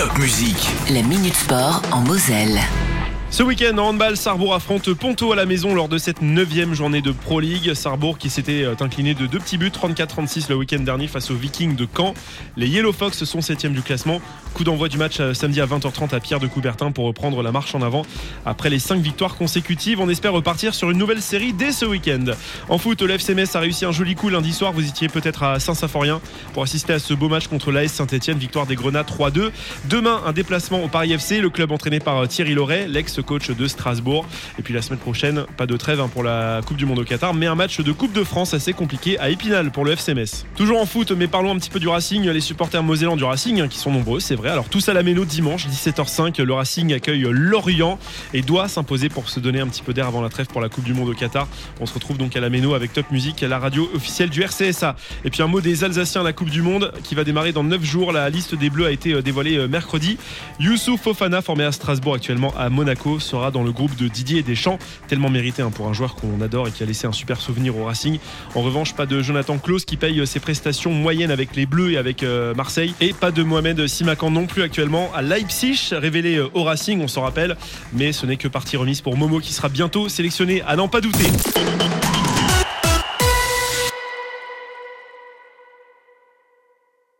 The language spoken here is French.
Top Musique. La Minute Sport en Moselle. Ce week-end en handball, Sarrebourg affronte Ponto à la maison lors de cette neuvième journée de Pro League. Sarrebourg qui s'était euh, incliné de deux petits buts, 34-36 le week-end dernier face aux Vikings de Caen. Les Yellow Fox sont septième du classement. Coup d'envoi du match euh, samedi à 20h30 à Pierre de Coubertin pour reprendre la marche en avant. Après les cinq victoires consécutives, on espère repartir sur une nouvelle série dès ce week-end. En foot, le FCMS a réussi un joli coup lundi soir. Vous étiez peut-être à Saint-Symphorien pour assister à ce beau match contre l'AS Saint-Etienne. Victoire des Grenats 3-2. Demain, un déplacement au Paris FC, le club entraîné par euh, Thierry Loret, l'ex-coach de Strasbourg. Et puis la semaine prochaine, pas de trêve hein, pour la Coupe du Monde au Qatar, mais un match de Coupe de France assez compliqué à Épinal pour le FCMS. Toujours en foot, mais parlons un petit peu du Racing. Les supporters mosellans du Racing, hein, qui sont nombreux, c'est vrai. Alors tous à la Méno dimanche, 17h05, le Racing accueille Lorient et doit s'imposer pour se donner un petit peu d'air avant la trêve pour la Coupe du Monde au Qatar. On se retrouve donc à la Méno avec Top Music, la radio officielle du RCSA. Et puis un mot des Alsaciens à la Coupe du Monde qui va démarrer dans 9 jours. La liste des Bleus a été euh, dévoilée euh, mercredi. Youssouf Fofana, formé à Strasbourg actuellement à Monaco, sera dans le groupe de Didier Deschamps, tellement mérité hein, pour un joueur qu'on adore et qui a laissé un super souvenir au Racing. En revanche, pas de Jonathan Klaus qui paye euh, ses prestations moyennes avec les Bleus et avec Marseille. Et pas de Mohamed Simakan non plus actuellement à Leipzig, révélé au Racing, on s'en rappelle. Mais ce n'est que partie remise pour Momo qui sera bientôt sélectionné à n'en pas douter.